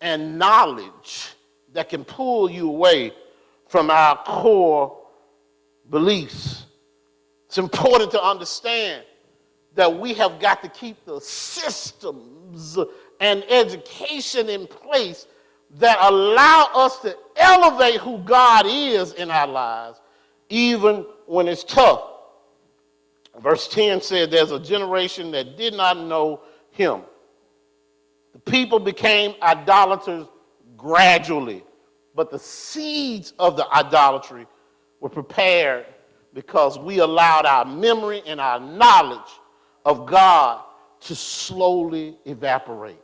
A: and knowledge that can pull you away from our core beliefs. It's important to understand that we have got to keep the systems and education in place that allow us to elevate who God is in our lives, even when it's tough. Verse 10 said, There's a generation that did not know him. The people became idolaters gradually, but the seeds of the idolatry were prepared because we allowed our memory and our knowledge of God to slowly evaporate.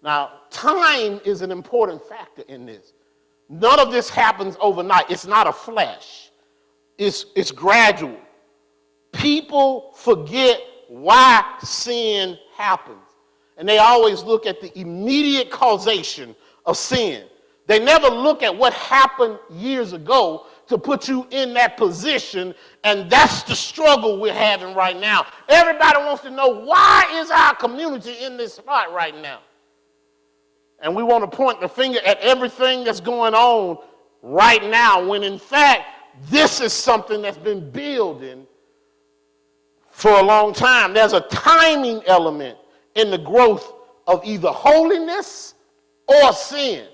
A: Now, time is an important factor in this. None of this happens overnight. It's not a flash, it's, it's gradual. People forget why sin happens, and they always look at the immediate causation of sin. They never look at what happened years ago to put you in that position, and that's the struggle we're having right now. Everybody wants to know why is our community in this spot right now? And we want to point the finger at everything that's going on right now, when in fact, this is something that's been building for a long time. There's a timing element in the growth of either holiness or sin.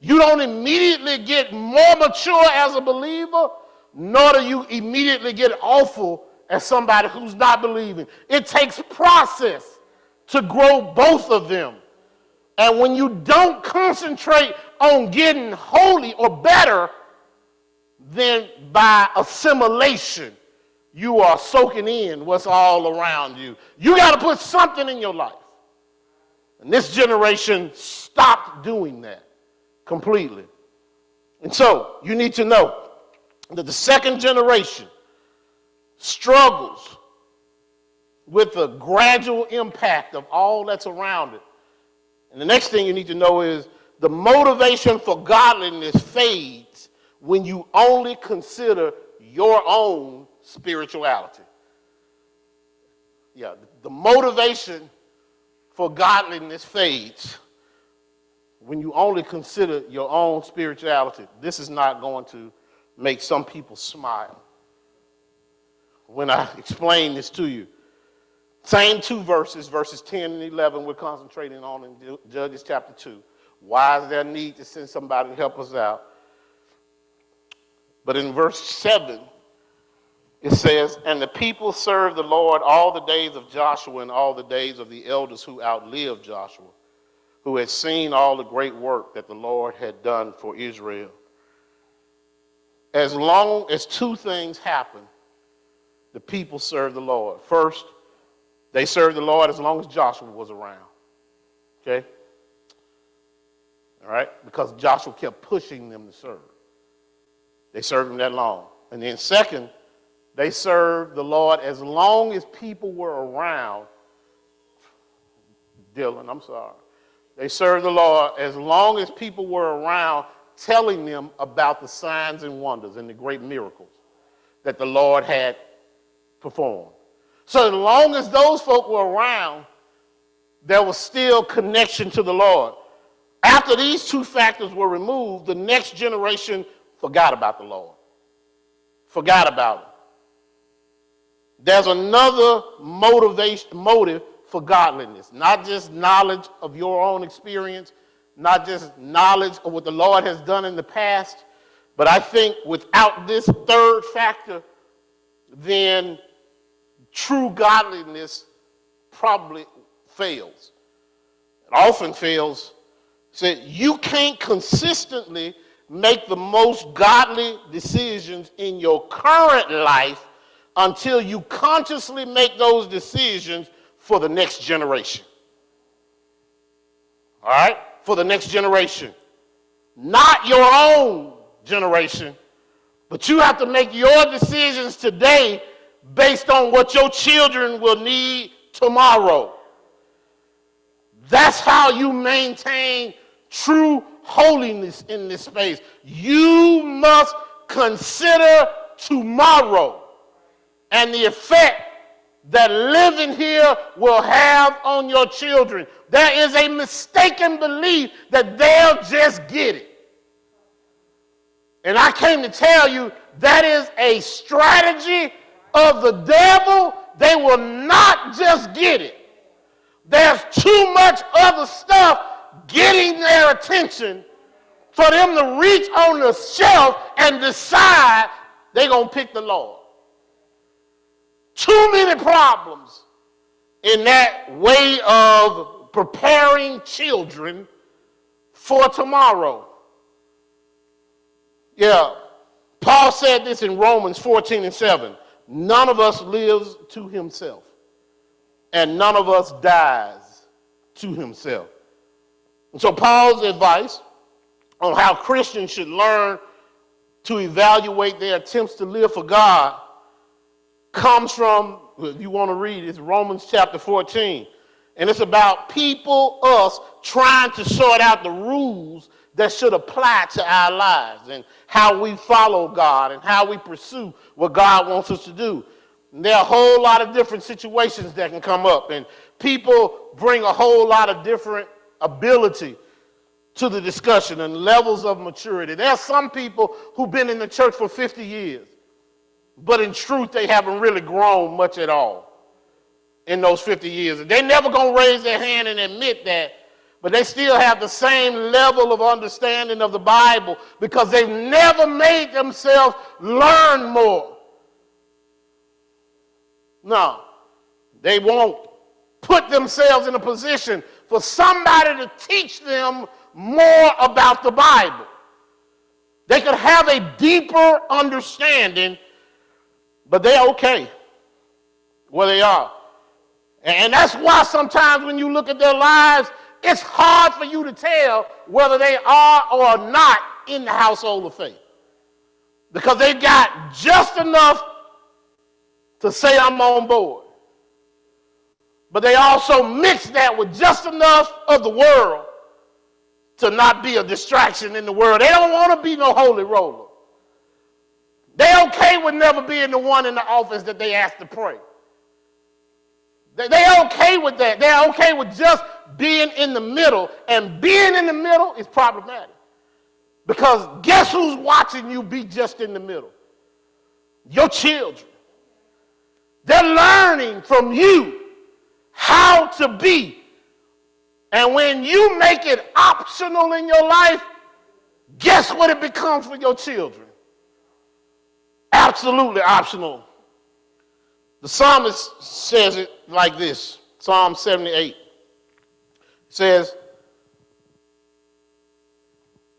A: You don't immediately get more mature as a believer, nor do you immediately get awful as somebody who's not believing. It takes process to grow both of them. And when you don't concentrate on getting holy or better, then by assimilation, you are soaking in what's all around you. You got to put something in your life. And this generation stopped doing that completely. And so you need to know that the second generation struggles with the gradual impact of all that's around it. And the next thing you need to know is the motivation for godliness fades when you only consider your own spirituality. Yeah, the motivation for godliness fades when you only consider your own spirituality, this is not going to make some people smile. When I explain this to you, same two verses, verses 10 and 11, we're concentrating on in Judges chapter 2. Why is there a need to send somebody to help us out? But in verse 7, it says, And the people served the Lord all the days of Joshua and all the days of the elders who outlived Joshua who had seen all the great work that the Lord had done for Israel. As long as two things happened, the people served the Lord. First, they served the Lord as long as Joshua was around. Okay? All right? Because Joshua kept pushing them to serve. They served him that long. And then, second, they served the Lord as long as people were around. Dylan, I'm sorry. They served the Lord as long as people were around telling them about the signs and wonders and the great miracles that the Lord had performed. So as long as those folk were around, there was still connection to the Lord. After these two factors were removed, the next generation forgot about the Lord. Forgot about him. There's another motivation, motive for godliness, not just knowledge of your own experience, not just knowledge of what the Lord has done in the past, but I think without this third factor, then true godliness probably fails. It often fails. So you can't consistently make the most godly decisions in your current life until you consciously make those decisions for the next generation. All right? For the next generation. Not your own generation, but you have to make your decisions today based on what your children will need tomorrow. That's how you maintain true holiness in this space. You must consider tomorrow and the effect that living here will have on your children. There is a mistaken belief that they'll just get it. And I came to tell you that is a strategy of the devil, they will not just get it. There's too much other stuff getting their attention for them to reach on the shelf and decide they're going to pick the Lord. Too many problems in that way of preparing children for tomorrow. Yeah, Paul said this in Romans 14 and 7. None of us lives to himself, and none of us dies to himself. And so, Paul's advice on how Christians should learn to evaluate their attempts to live for God comes from, if you want to read, it's Romans chapter 14. And it's about people, us, trying to sort out the rules that should apply to our lives and how we follow God and how we pursue what God wants us to do. And there are a whole lot of different situations that can come up, and people bring a whole lot of different ability to the discussion and levels of maturity. There are some people who've been in the church for 50 years, but in truth, they haven't really grown much at all in those 50 years. They're never to raise their hand and admit that, but they still have the same level of understanding of the Bible because they've never made themselves learn more. No, they won't put themselves in a position for somebody to teach them more about the Bible. They could have a deeper understanding, but they're okay where they are. And that's why sometimes when you look at their lives, it's hard for you to tell whether they are or not in the household of faith. Because they got just enough to say, I'm on board. But they also mix that with just enough of the world to not be a distraction in the world. They don't want to be no holy roller. They okay with never being the one in the office that they ask to pray. They're okay with that. They're okay with just being in the middle. And being in the middle is problematic. Because guess who's watching you be just in the middle? Your children. They're learning from you how to be and when you make it optional in your life, guess what it becomes for your children? Absolutely optional. The psalmist says it like this Psalm 78 says,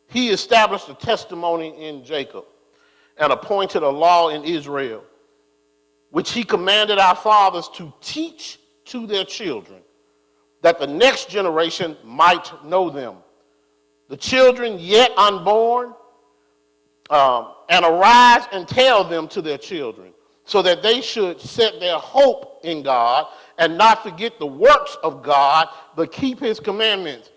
A: He established a testimony in Jacob and appointed a law in Israel, which he commanded our fathers to teach to their children that the next generation might know them. The children yet unborn, um, and arise and tell them to their children, so that they should set their hope in God and not forget the works of God, but keep his commandments,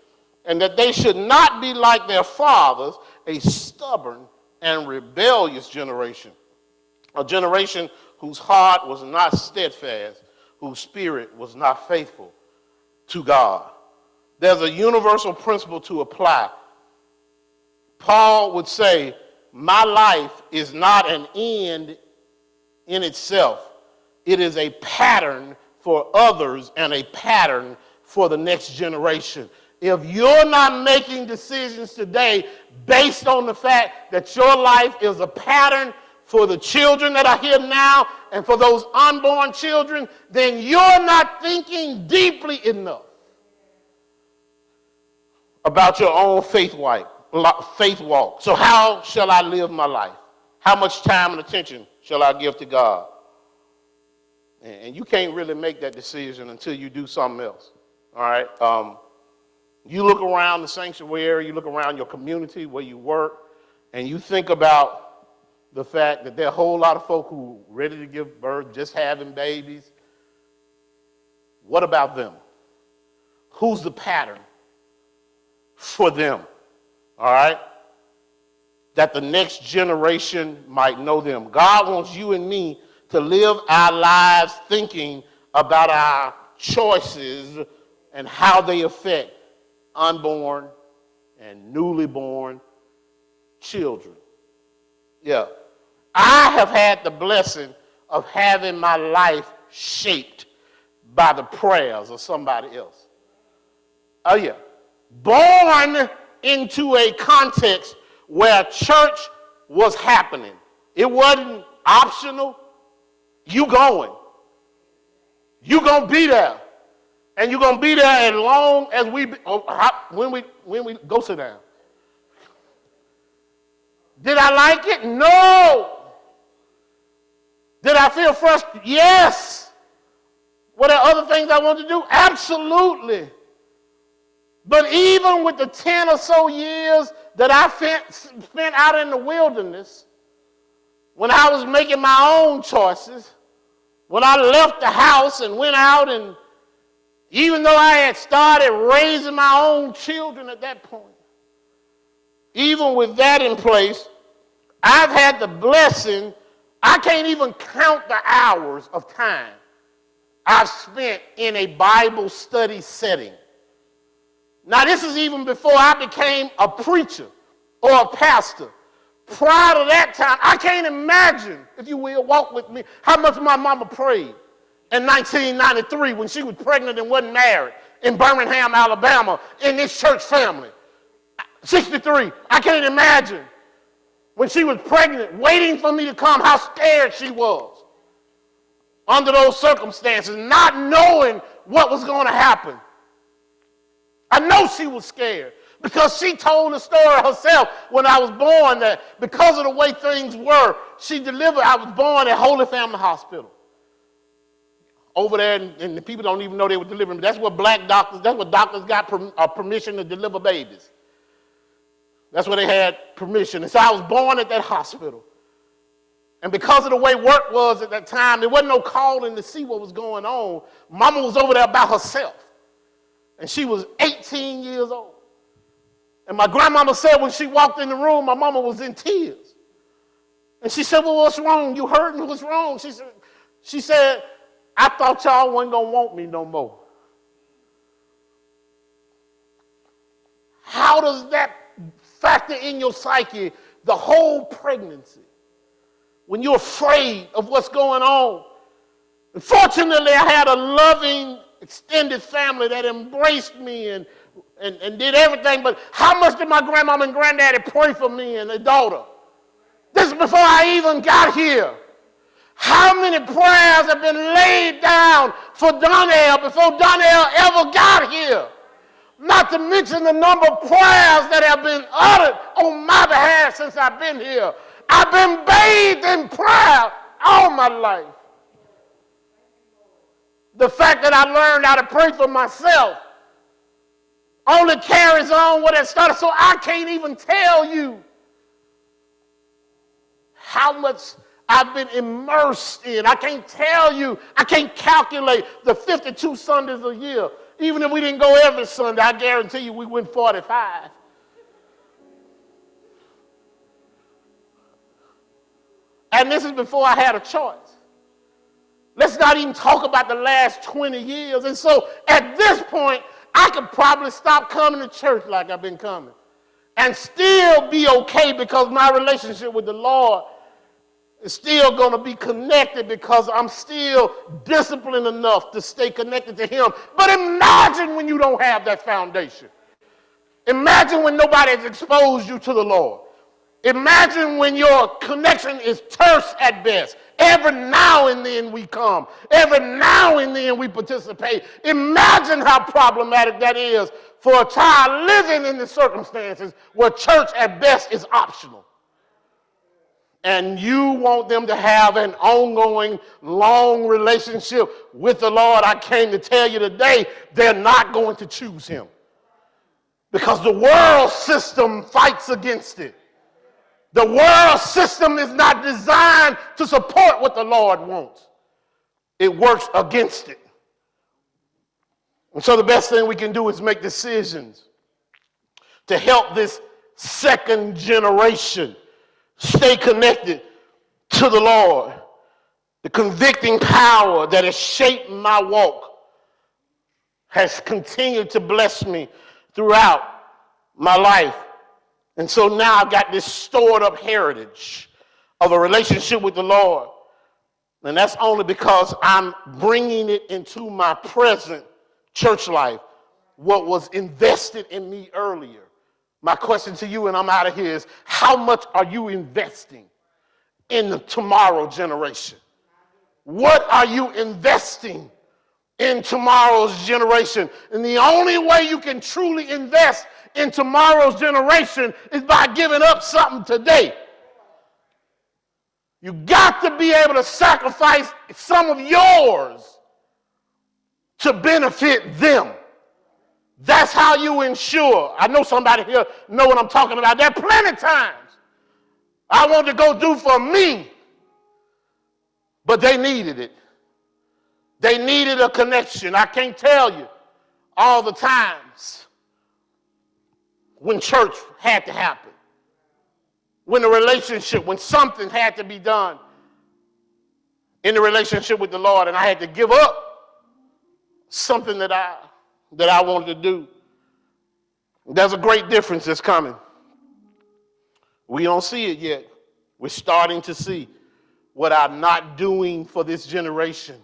A: and that they should not be like their fathers, a stubborn and rebellious generation, a generation whose heart was not steadfast, whose spirit was not faithful to God. There's a universal principle to apply. Paul would say, My life is not an end in itself, it is a pattern for others and a pattern for the next generation. If you're not making decisions today based on the fact that your life is a pattern for the children that are here now and for those unborn children, then you're not thinking deeply enough about your own faith walk, faith walk. So how shall I live my life? How much time and attention shall I give to God? And you can't really make that decision until you do something else. All right. Um, you look around the sanctuary, you look around your community where you work, and you think about the fact that there are a whole lot of folk who are ready to give birth, just having babies. What about them? Who's the pattern for them? All right? That the next generation might know them. God wants you and me to live our lives thinking about our choices and how they affect unborn and newly born children. Yeah. I have had the blessing of having my life shaped by the prayers of somebody else. Oh, yeah. Born into a context where church was happening. It wasn't optional. You going. You gonna be there. And you're gonna be there as long as we oh, when we when we go sit down. Did I like it? No. Did I feel frustrated? Yes. Were there other things I wanted to do? Absolutely. But even with the 10 or so years that I spent out in the wilderness, when I was making my own choices, when I left the house and went out, and even though I had started raising my own children at that point, even with that in place, I've had the blessing, I can't even count the hours of time I've spent in a Bible study setting. Now, this is even before I became a preacher or a pastor. Prior to that time, I can't imagine, if you will, walk with me, how much my mama prayed in 1993 when she was pregnant and wasn't married in Birmingham, Alabama, in this church family. 63, I can't imagine when she was pregnant, waiting for me to come, how scared she was under those circumstances, not knowing what was going to happen. I know she was scared because she told the story herself when I was born that because of the way things were, she delivered. I was born at Holy Family Hospital. Over there, and, and the people don't even know they were delivering. That's where black doctors, that's what doctors got per, uh, permission to deliver babies. That's where they had permission. And so I was born at that hospital. And because of the way work was at that time, there wasn't no calling to see what was going on. Mama was over there by herself. And she was 18 years old. And my grandmama said when she walked in the room, my mama was in tears. And she said, Well, what's wrong? You hurting? What's wrong? She said, she said I thought y'all wasn't going to want me no more. How does that factor in your psyche the whole pregnancy when you're afraid of what's going on. Fortunately, I had a loving, extended family that embraced me and, and, and did everything. But how much did my grandmama and granddaddy pray for me and their daughter? This is before I even got here. How many prayers have been laid down for Donnell before Donnell ever got here? Not to mention the number of prayers that have been uttered on my behalf since I've been here. I've been bathed in prayer all my life. The fact that I learned how to pray for myself only carries on what it started. So I can't even tell you how much I've been immersed in. I can't tell you, I can't calculate the 52 Sundays a year even if we didn't go every Sunday, I guarantee you we went 45. And this is before I had a choice. Let's not even talk about the last 20 years. And so at this point, I could probably stop coming to church like I've been coming and still be okay because my relationship with the Lord is still going to be connected because I'm still disciplined enough to stay connected to Him. But imagine when you don't have that foundation. Imagine when nobody has exposed you to the Lord. Imagine when your connection is terse at best. Every now and then we come. Every now and then we participate. Imagine how problematic that is for a child living in the circumstances where church at best is optional and you want them to have an ongoing, long relationship with the Lord, I came to tell you today, they're not going to choose him. Because the world system fights against it. The world system is not designed to support what the Lord wants, it works against it. And so the best thing we can do is make decisions to help this second generation stay connected to the Lord. The convicting power that has shaped my walk has continued to bless me throughout my life. And so now I've got this stored up heritage of a relationship with the Lord. And that's only because I'm bringing it into my present church life, what was invested in me earlier. My question to you, and I'm out of here, is how much are you investing in the tomorrow generation? What are you investing in tomorrow's generation? And the only way you can truly invest in tomorrow's generation is by giving up something today. You got to be able to sacrifice some of yours to benefit them. That's how you ensure. I know somebody here know what I'm talking about. There are plenty times I wanted to go do for me, but they needed it. They needed a connection. I can't tell you all the times when church had to happen, when the relationship, when something had to be done in the relationship with the Lord, and I had to give up something that I that I wanted to do. There's a great difference that's coming. We don't see it yet. We're starting to see what our not doing for this generation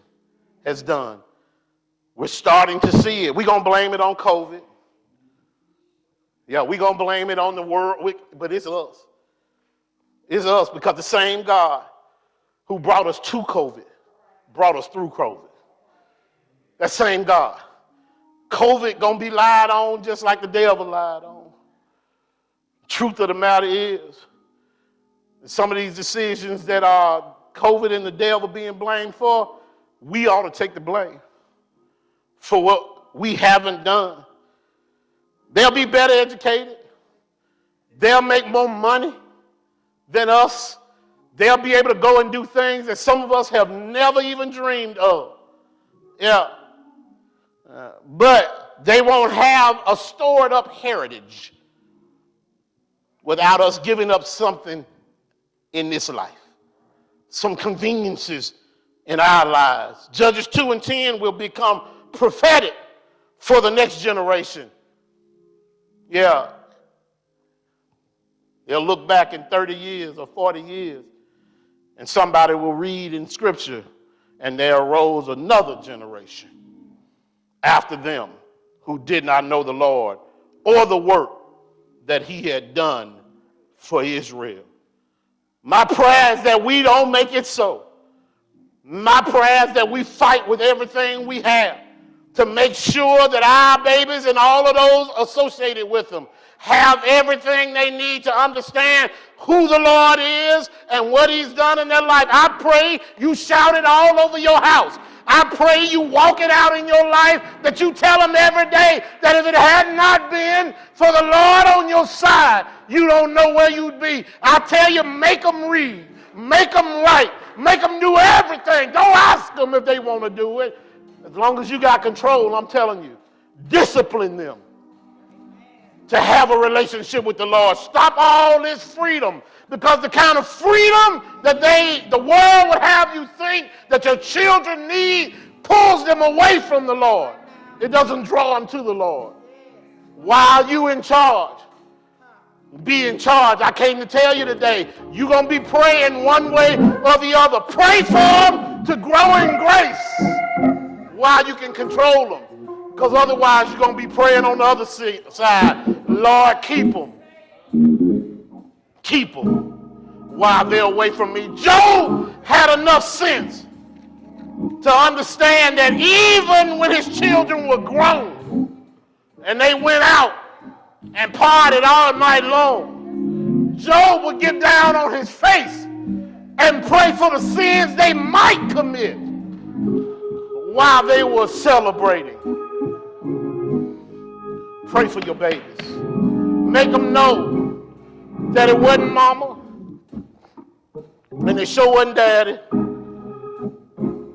A: has done. We're starting to see it. We're going to blame it on COVID. Yeah, going to blame it on the world, but it's us. It's us because the same God who brought us to COVID brought us through COVID. That same God. COVID gonna be lied on just like the devil lied on. Truth of the matter is, some of these decisions that are COVID and the devil being blamed for, we ought to take the blame for what we haven't done. They'll be better educated. They'll make more money than us. They'll be able to go and do things that some of us have never even dreamed of. Yeah. Uh, but they won't have a stored up heritage without us giving up something in this life, some conveniences in our lives. Judges 2 and 10 will become prophetic for the next generation. Yeah. They'll look back in 30 years or 40 years, and somebody will read in Scripture, and there arose another generation after them who did not know the Lord or the work that he had done for Israel. My prayer is that we don't make it so. My prayer is that we fight with everything we have to make sure that our babies and all of those associated with them have everything they need to understand who the Lord is and what He's done in their life. I pray you shout it all over your house. I pray you walk it out in your life, that you tell them every day that if it had not been for the Lord on your side, you don't know where you'd be. I tell you, make them read, make them write, make them do everything. Don't ask them if they want to do it. As long as you got control, I'm telling you, discipline them to have a relationship with the Lord. Stop all this freedom because the kind of freedom that they the world would have you think that your children need pulls them away from the Lord. It doesn't draw them to the Lord. While you in charge, be in charge. I came to tell you today, you're going to be praying one way or the other. Pray for them to grow in grace while you can control them. Because otherwise, you're going to be praying on the other side. Lord, keep them. Keep them while they're away from me. Job had enough sense to understand that even when his children were grown and they went out and partied all night long, Job would get down on his face and pray for the sins they might commit while they were celebrating. Pray for your babies. Make them know that it wasn't mama and it sure wasn't daddy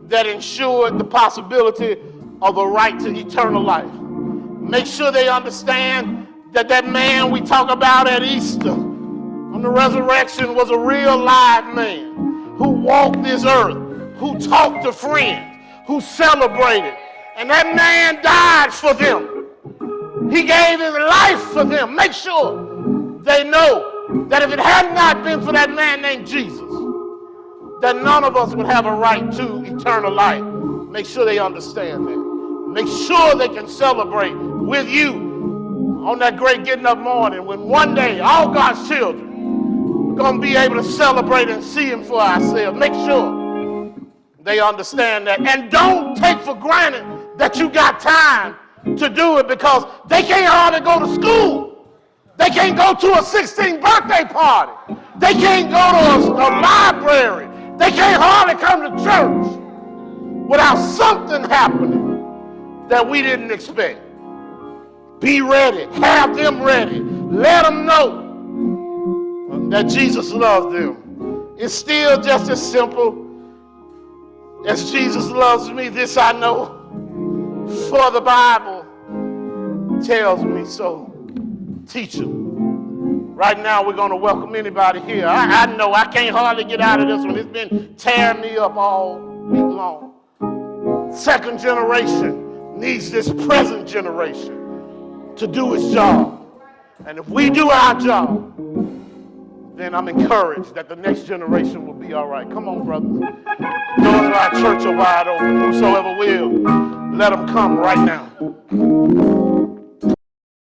A: that ensured the possibility of a right to eternal life. Make sure they understand that that man we talk about at Easter on the resurrection was a real live man who walked this earth, who talked to friends, who celebrated. And that man died for them. He gave his life for them. Make sure they know that if it had not been for that man named Jesus, that none of us would have a right to eternal life. Make sure they understand that. Make sure they can celebrate with you on that great getting up morning when one day all God's children are going to be able to celebrate and see Him for ourselves. Make sure they understand that. And don't take for granted that you got time to do it because they can't hardly go to school. They can't go to a 16th birthday party. They can't go to a, a library. They can't hardly come to church without something happening that we didn't expect. Be ready. Have them ready. Let them know that Jesus loves them. It's still just as simple as Jesus loves me. This I know, for the Bible tells me so. Teach them. Right now, we're going to welcome anybody here. I, I know I can't hardly get out of this one. It's been tearing me up all week long. Second generation needs this present generation to do its job. And if we do our job, then I'm encouraged that the next generation will be all right. Come on, brothers. Doors of our church are wide open. Whosoever will, let them come right now.